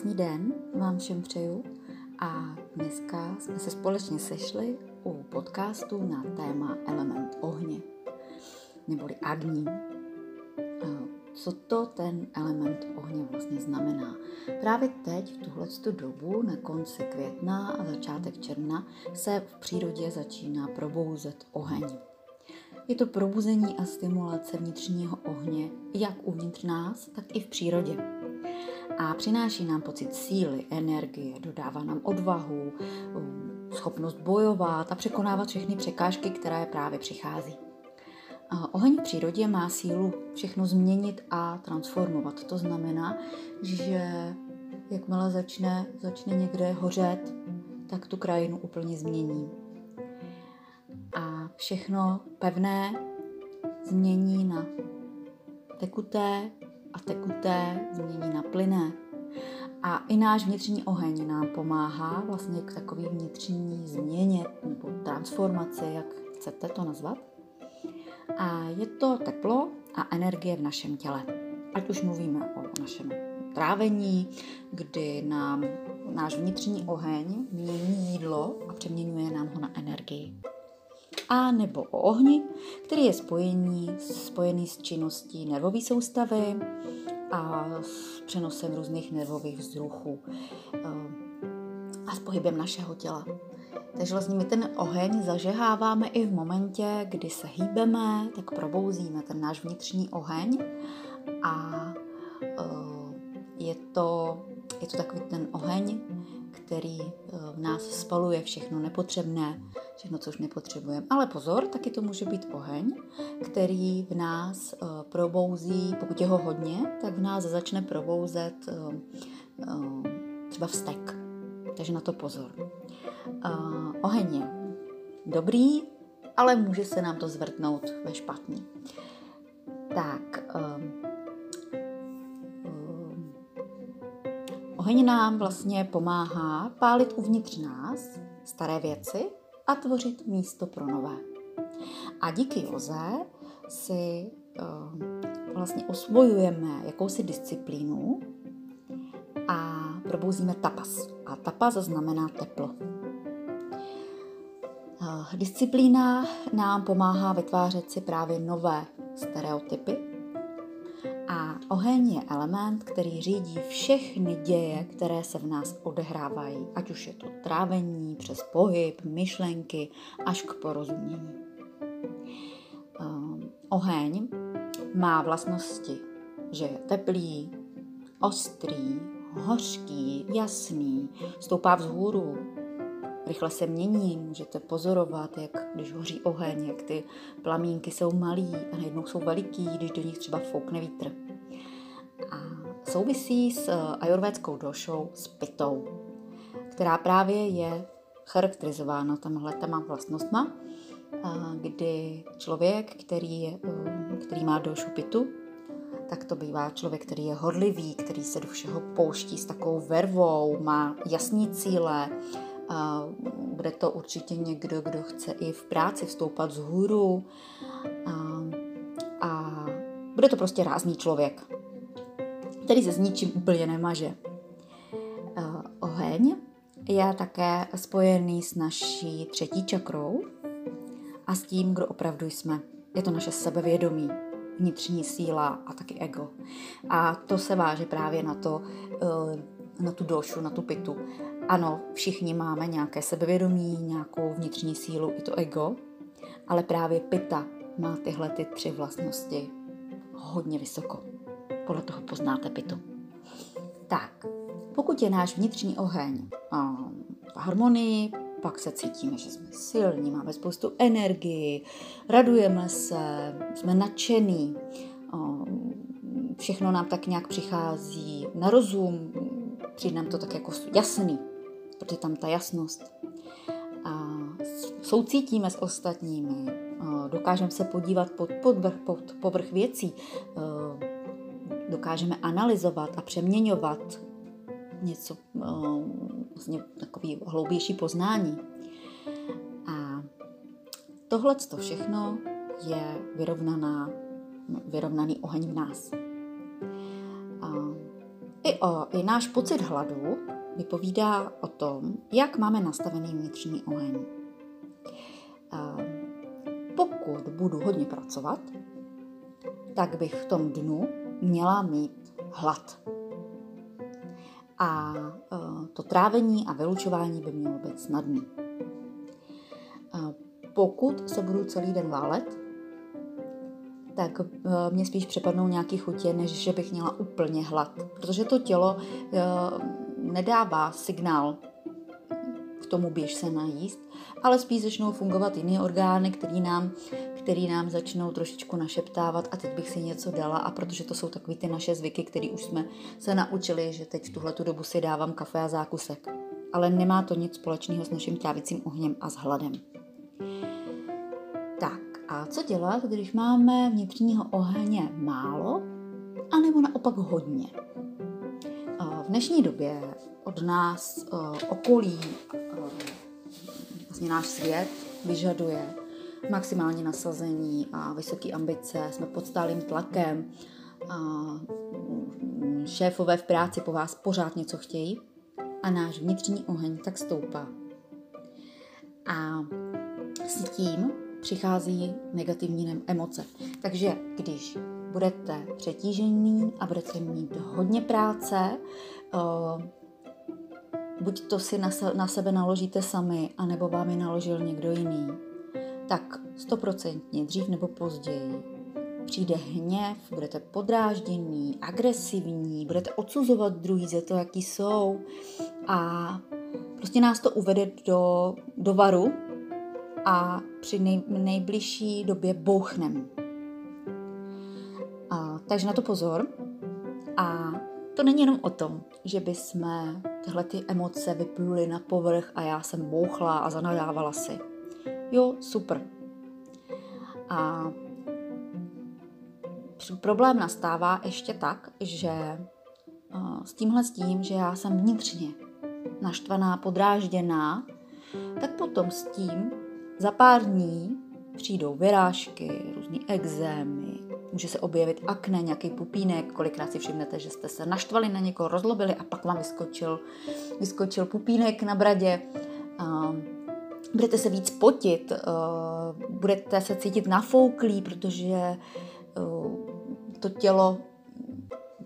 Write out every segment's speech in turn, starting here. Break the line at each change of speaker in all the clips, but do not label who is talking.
Krásný den vám všem přeju a dneska jsme se společně sešli u podcastu na téma element ohně, neboli agní. Co to ten element ohně vlastně znamená? Právě teď, v tuhle dobu, na konci května a začátek června, se v přírodě začíná probouzet oheň. Je to probuzení a stimulace vnitřního ohně, jak uvnitř nás, tak i v přírodě. A přináší nám pocit síly, energie, dodává nám odvahu, um, schopnost bojovat a překonávat všechny překážky, které právě přichází. Oheň v přírodě má sílu všechno změnit a transformovat. To znamená, že jakmile začne, začne někde hořet, tak tu krajinu úplně změní všechno pevné změní na tekuté a tekuté změní na plyné. A i náš vnitřní oheň nám pomáhá vlastně k takové vnitřní změně nebo transformaci, jak chcete to nazvat. A je to teplo a energie v našem těle. Ať už mluvíme o našem trávení, kdy nám náš vnitřní oheň mění jídlo a přeměňuje nám ho na energii a nebo o ohni, který je spojení, spojený s činností nervové soustavy a s přenosem různých nervových vzruchů eh, a s pohybem našeho těla. Takže vlastně my ten oheň zažeháváme i v momentě, kdy se hýbeme, tak probouzíme ten náš vnitřní oheň a eh, je to, je to takový ten oheň, který eh, v nás spaluje všechno nepotřebné, všechno, co už nepotřebujeme. Ale pozor, taky to může být oheň, který v nás uh, probouzí, pokud je ho hodně, tak v nás začne probouzet uh, uh, třeba vztek. Takže na to pozor. Oheň je dobrý, ale může se nám to zvrtnout ve špatný. Tak, um, Oheň nám vlastně pomáhá pálit uvnitř nás staré věci a tvořit místo pro nové. A díky Joze si uh, vlastně osvojujeme jakousi disciplínu a probouzíme tapas. A tapas znamená teplo. Uh, disciplína nám pomáhá vytvářet si právě nové stereotypy, oheň je element, který řídí všechny děje, které se v nás odehrávají, ať už je to trávení, přes pohyb, myšlenky, až k porozumění. Um, oheň má vlastnosti, že je teplý, ostrý, hořký, jasný, stoupá vzhůru, rychle se mění, můžete pozorovat, jak když hoří oheň, jak ty plamínky jsou malý a najednou jsou veliký, když do nich třeba foukne vítr. Souvisí s eh, ajurvédskou došou, s pitou, která právě je charakterizována tamhle těma vlastnostma, eh, kdy člověk, který, je, eh, který má došu pitu, tak to bývá člověk, který je horlivý, který se do všeho pouští s takovou vervou, má jasný cíle, bude to určitě někdo, kdo chce i v práci vstoupat z hůru a, a bude to prostě rázný člověk, který se s ničím úplně nemaže. Oheň je také spojený s naší třetí čakrou a s tím, kdo opravdu jsme. Je to naše sebevědomí, vnitřní síla a taky ego. A to se váže právě na to, eh, na tu došu, na tu pitu. Ano, všichni máme nějaké sebevědomí, nějakou vnitřní sílu, i to ego, ale právě pita má tyhle ty tři vlastnosti hodně vysoko. Podle toho poznáte pitu. Tak, pokud je náš vnitřní oheň v harmonii, pak se cítíme, že jsme silní, máme spoustu energii, radujeme se, jsme nadšení, všechno nám tak nějak přichází na rozum, přijde nám to tak jako jasný, protože tam ta jasnost. A soucítíme s ostatními, dokážeme se podívat pod, pod, pod povrch věcí, dokážeme analyzovat a přeměňovat něco, vlastně takový hloubější poznání. A tohle to všechno je vyrovnaná, vyrovnaný oheň v nás. A I, o, I náš pocit hladu vypovídá o tom, jak máme nastavený vnitřní oheň. Pokud budu hodně pracovat, tak bych v tom dnu měla mít hlad. A to trávení a vylučování by mělo být snadný. Pokud se budu celý den válet, tak mě spíš přepadnou nějaký chutě, než že bych měla úplně hlad. Protože to tělo nedává signál k tomu běž se najíst, ale spíš začnou fungovat jiné orgány, který nám, který nám začnou trošičku našeptávat a teď bych si něco dala a protože to jsou takové ty naše zvyky, které už jsme se naučili, že teď v tuhle dobu si dávám kafe a zákusek. Ale nemá to nic společného s naším trávicím ohněm a s hladem. Tak a co dělat, když máme vnitřního ohně málo, anebo naopak hodně? V dnešní době od nás okolí, vlastně náš svět vyžaduje maximální nasazení a vysoké ambice, jsme pod stálým tlakem, šéfové v práci po vás pořád něco chtějí a náš vnitřní oheň tak stoupá. A s tím přichází negativní emoce. Takže když budete přetížení a budete mít hodně práce, buď to si na sebe naložíte sami, anebo vám ji naložil někdo jiný, tak stoprocentně dřív nebo později přijde hněv, budete podráždění, agresivní, budete odsuzovat druhý za to, jaký jsou a prostě nás to uvede do, do varu a při nej, nejbližší době bouchnem. A, takže na to pozor. A to není jenom o tom, že by jsme tyhle ty emoce vypluli na povrch a já jsem bouchla a zanadávala si. Jo, super. A problém nastává ještě tak, že s tímhle s tím, že já jsem vnitřně naštvaná, podrážděná, tak potom s tím za pár dní přijdou vyrážky, různé exémy, může se objevit akné, nějaký pupínek, kolikrát si všimnete, že jste se naštvali na někoho, rozlobili a pak vám vyskočil, vyskočil pupínek na bradě. Budete se víc potit, budete se cítit nafouklí, protože to tělo,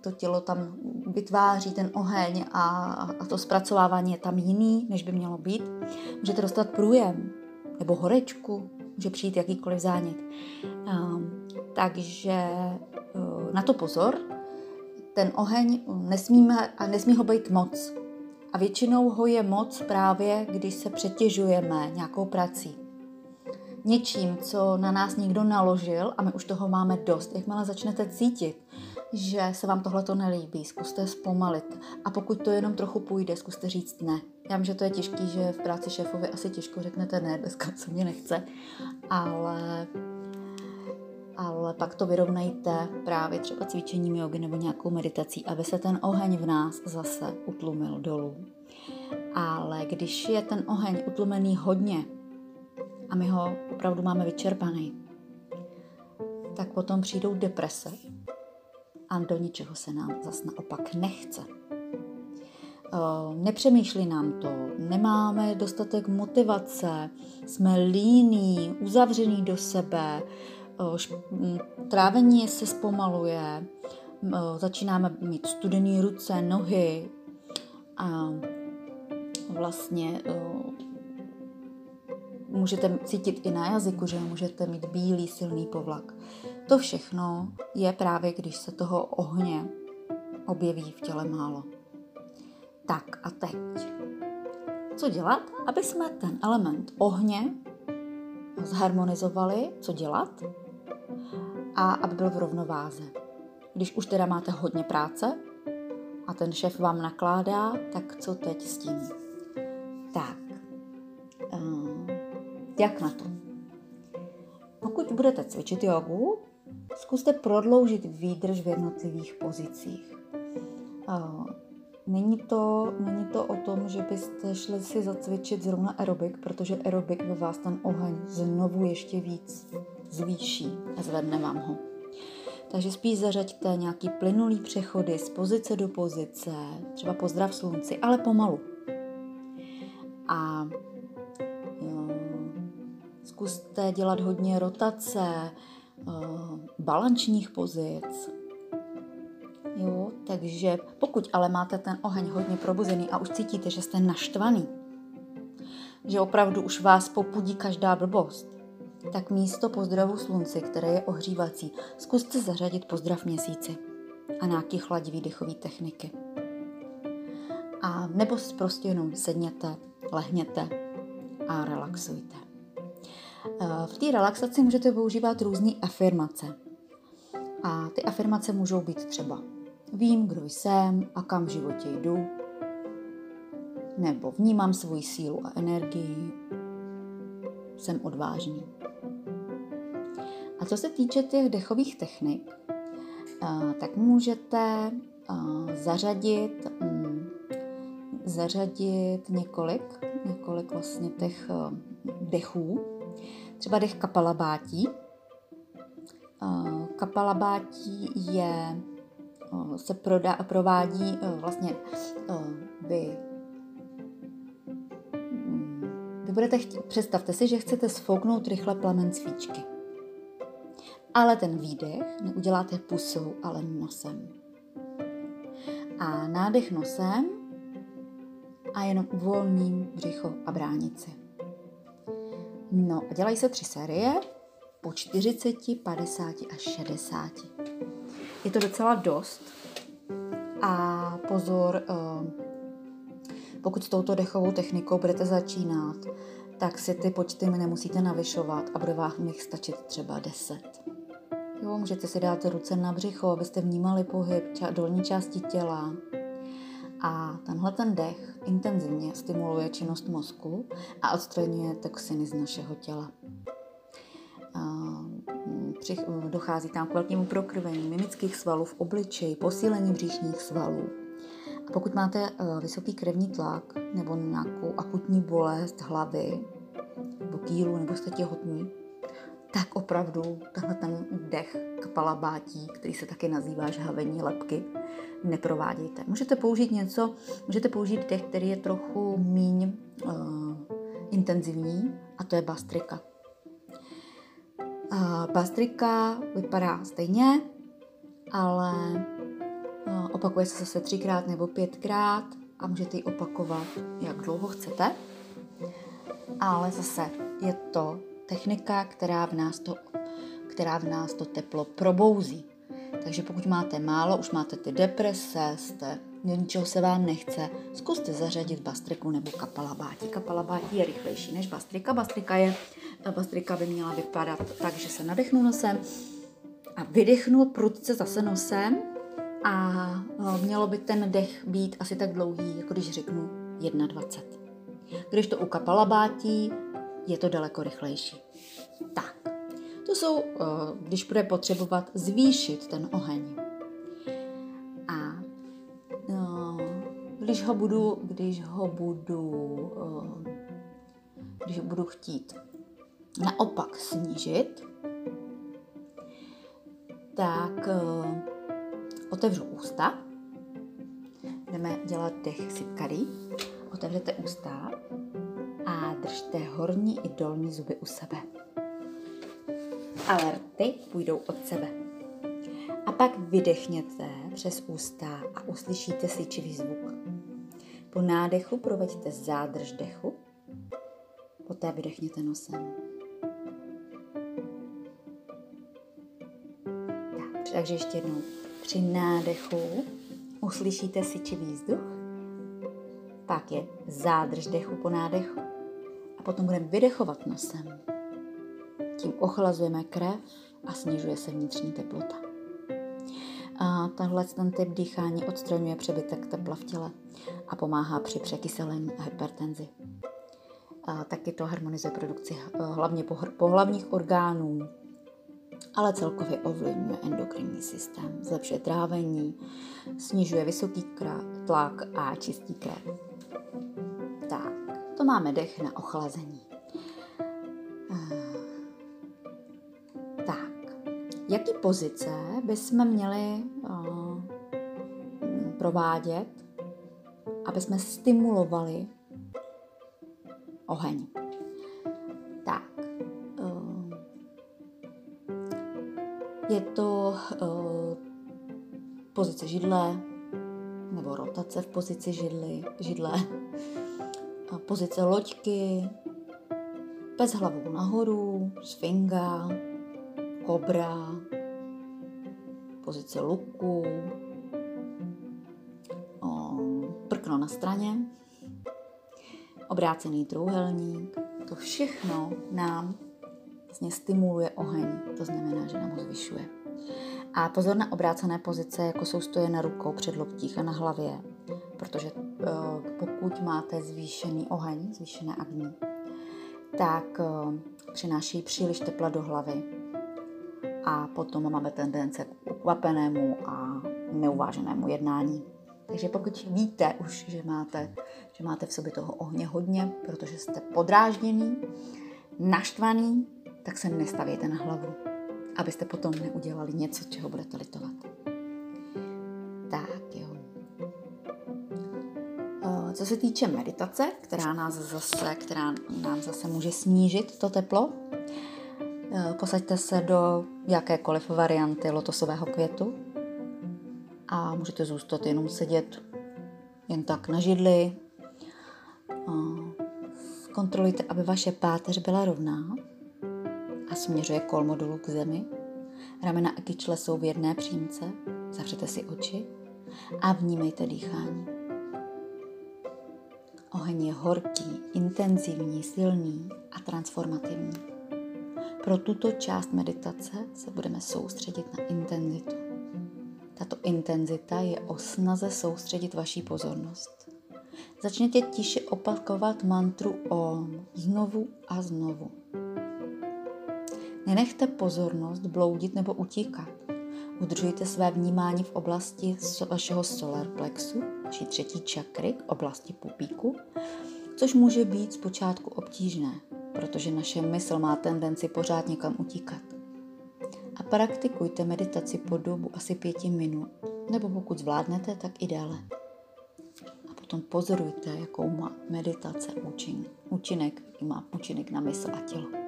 to tělo tam vytváří ten oheň a, a to zpracovávání je tam jiný, než by mělo být. Můžete dostat průjem nebo horečku, může přijít jakýkoliv zánět. Um, takže uh, na to pozor. Ten oheň nesmíme, nesmí ho být moc. A většinou ho je moc právě, když se přetěžujeme nějakou prací. Něčím, co na nás někdo naložil a my už toho máme dost. Jakmile začnete cítit, že se vám tohle to nelíbí, zkuste zpomalit. A pokud to jenom trochu půjde, zkuste říct ne. Já vím, že to je těžký, že v práci šéfovi asi těžko řeknete ne, dneska se mě nechce, ale, ale pak to vyrovnejte právě třeba cvičením jogy nebo nějakou meditací, aby se ten oheň v nás zase utlumil dolů. Ale když je ten oheň utlumený hodně a my ho opravdu máme vyčerpaný, tak potom přijdou deprese, a do ničeho se nám zas naopak nechce. Eh, nepřemýšlí nám to, nemáme dostatek motivace, jsme líní, uzavřený do sebe, trávení se zpomaluje, eh, začínáme mít studené ruce, nohy a vlastně můžete cítit i na jazyku, že můžete mít bílý silný povlak. To všechno je právě, když se toho ohně objeví v těle málo. Tak a teď. Co dělat, aby jsme ten element ohně zharmonizovali, co dělat a aby byl v rovnováze. Když už teda máte hodně práce a ten šéf vám nakládá, tak co teď s tím? Tak, uh, jak na to? Pokud budete cvičit jogu, Zkuste prodloužit výdrž v jednotlivých pozicích. Není to, není to o tom, že byste šli si zacvičit zrovna aerobik, protože aerobik ve vás ten oheň znovu ještě víc zvýší a zvedne vám ho. Takže spíš zařaďte nějaký plynulý přechody z pozice do pozice, třeba pozdrav slunci, ale pomalu. A zkuste dělat hodně rotace, balančních pozic. Jo, takže pokud ale máte ten oheň hodně probuzený a už cítíte, že jste naštvaný, že opravdu už vás popudí každá blbost, tak místo pozdravu slunci, které je ohřívací, zkuste zařadit pozdrav měsíci a nějaký chladivý dechový techniky. A nebo prostě jenom sedněte, lehněte a relaxujte. Eh, v té relaxaci můžete používat různé afirmace. A ty afirmace můžou být třeba Vím, kdo jsem a kam v životě jdu, nebo vnímám svoji sílu a energii, jsem odvážný. A co se týče těch dechových technik, eh, tak můžete eh, zařadit, mm, zařadit několik, několik vlastně těch eh, dechů. Třeba dech kapalabátí. Kapalabátí je, se prodá, provádí vlastně vy mm, vy budete chtít, představte si, že chcete sfouknout rychle plamen svíčky. Ale ten výdech neuděláte pusou, ale nosem. A nádech nosem a jenom uvolním břicho a bránici. No a dělají se tři série po 40, 50 a 60. Je to docela dost. A pozor, eh, pokud s touto dechovou technikou budete začínat, tak si ty počty nemusíte navyšovat a bude vám jich stačit třeba 10. Jo, můžete si dát ruce na břicho, abyste vnímali pohyb ča- dolní části těla. A tenhle ten dech intenzivně stimuluje činnost mozku a odstraňuje toxiny z našeho těla. Dochází tam k velkému prokrvení mimických svalů v obličeji, posílení břišních svalů. A pokud máte e, vysoký krevní tlak nebo nějakou akutní bolest hlavy, nebo kýlu, nebo jste těhotní, tak opravdu tenhle ten dech kapalabátí, který se taky nazývá žhavení lepky, neprovádějte. Můžete použít něco, můžete použít dech, který je trochu míň uh, intenzivní, a to je bastrika. Uh, bastrika vypadá stejně, ale uh, opakuje se zase třikrát nebo pětkrát a můžete ji opakovat, jak dlouho chcete. Ale zase je to technika, která v nás to, která v nás to teplo probouzí. Takže pokud máte málo, už máte ty deprese, jste, ničeho se vám nechce, zkuste zařadit bastriku nebo kapalabáti. Kapalabáti je rychlejší než bastrika. Bastrika, je, bastrika by měla vypadat tak, že se nadechnu nosem a vydechnu prudce zase nosem a mělo by ten dech být asi tak dlouhý, jako když řeknu 21. Když to u kapalabátí je to daleko rychlejší. Tak, to jsou, eh, když bude potřebovat zvýšit ten oheň. A eh, když ho budu, když ho budu, eh, když ho budu chtít naopak snížit, tak otevřu ústa, budeme dělat dech sipkary, otevřete ústa a držte horní i dolní zuby u sebe. Alerty půjdou od sebe. A pak vydechněte přes ústa a uslyšíte syčivý zvuk. Po nádechu proveďte zádrž dechu, poté vydechněte nosem. Tak, takže ještě jednou. Při nádechu uslyšíte syčivý vzduch, pak je zádrž dechu po nádechu potom budeme vydechovat nosem. Tím ochlazujeme krev a snižuje se vnitřní teplota. A tenhle ten typ dýchání odstraňuje přebytek tepla v těle a pomáhá při překyselení a hypertenzi. A taky to harmonizuje produkci hlavně pohlavních orgánů, ale celkově ovlivňuje endokrinní systém, zlepšuje trávení, snižuje vysoký tlak a čistí krev to máme dech na ochlazení. Eh, tak, Jaký pozice bychom měli uh, provádět, aby jsme stimulovali oheň? Tak, uh, je to pozice židle nebo rotace v pozici židly, židle, pozice loďky, bez hlavou nahoru, sfinga, kobra, pozice luku, prkno na straně, obrácený trůhelník. To všechno nám vlastně stimuluje oheň, to znamená, že nám ho zvyšuje. A pozor na obrácené pozice, jako jsou stoje na rukou, před loktích a na hlavě, protože pokud máte zvýšený oheň, zvýšené agní, tak eh, přináší příliš tepla do hlavy a potom máme tendence k ukvapenému a neuváženému jednání. Takže pokud víte už, že máte, že máte v sobě toho ohně hodně, protože jste podrážděný, naštvaný, tak se nestavějte na hlavu, abyste potom neudělali něco, čeho budete litovat. Co se týče meditace, která nás zase, která nám zase může snížit to teplo, posaďte se do jakékoliv varianty lotosového květu a můžete zůstat jenom sedět jen tak na židli. Kontrolujte, aby vaše páteř byla rovná a směřuje kolmo dolů k zemi. Ramena a kyčle jsou v jedné přímce. Zavřete si oči a vnímejte dýchání. Oheň je horký, intenzivní, silný a transformativní. Pro tuto část meditace se budeme soustředit na intenzitu. Tato intenzita je o snaze soustředit vaší pozornost. Začněte tiše opakovat mantru OM znovu a znovu. Nenechte pozornost bloudit nebo utíkat. Udržujte své vnímání v oblasti vašeho solar plexu, vaší třetí čakry, oblasti pupíku, což může být zpočátku obtížné, protože naše mysl má tendenci pořád někam utíkat. A praktikujte meditaci po dobu asi pěti minut, nebo pokud zvládnete, tak i déle. A potom pozorujte, jakou má meditace účin, účinek, má účinek na mysl a tělo.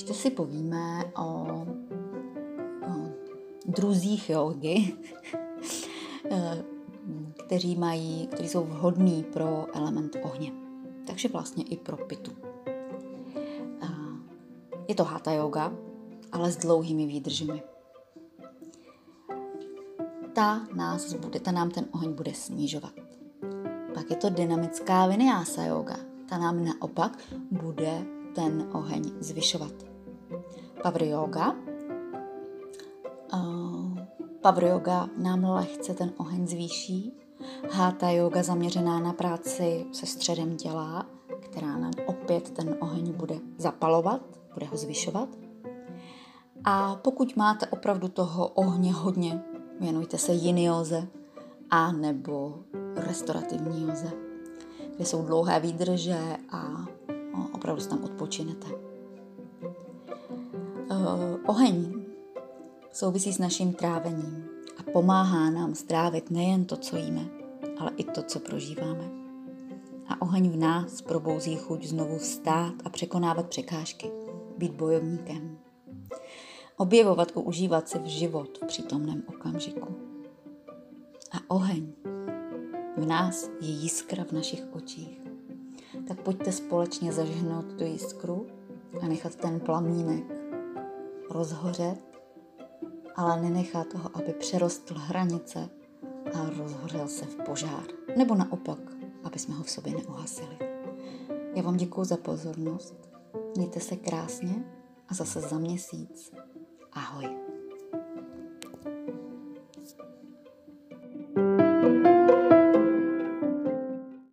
ještě si povíme o druzích jogy, eh, kteří, mají, kteří jsou vhodní pro element ohně. Takže vlastně i pro pitu. Je to hatha yoga, ale s dlouhými výdržemi. Ta, nás bude, ta nám ten oheň bude snižovat. Pak je to dynamická vinyasa yoga. Ta nám naopak bude ten oheň zvyšovat. Power Yoga. Power Yoga nám lehce ten oheň zvýší. Hatha Yoga zaměřená na práci se středem těla, která nám opět ten oheň bude zapalovat, bude ho zvyšovat. A pokud máte opravdu toho ohně hodně, věnujte se yin józe a nebo restaurativní józe, kde jsou dlouhé výdrže a opravdu tam odpočinete. Uh, oheň souvisí s naším trávením a pomáhá nám strávit nejen to, co jíme, ale i to, co prožíváme. A oheň v nás probouzí chuť znovu vstát a překonávat překážky, být bojovníkem. Objevovat a užívat si v život v přítomném okamžiku. A oheň v nás je jiskra v našich očích. Tak pojďte společně zažhnout tu jiskru a nechat ten plamínek rozhořet, ale nenechá toho, aby přerostl hranice a rozhořel se v požár. Nebo naopak, aby jsme ho v sobě neuhasili. Já vám děkuji za pozornost, mějte se krásně a zase za měsíc. Ahoj.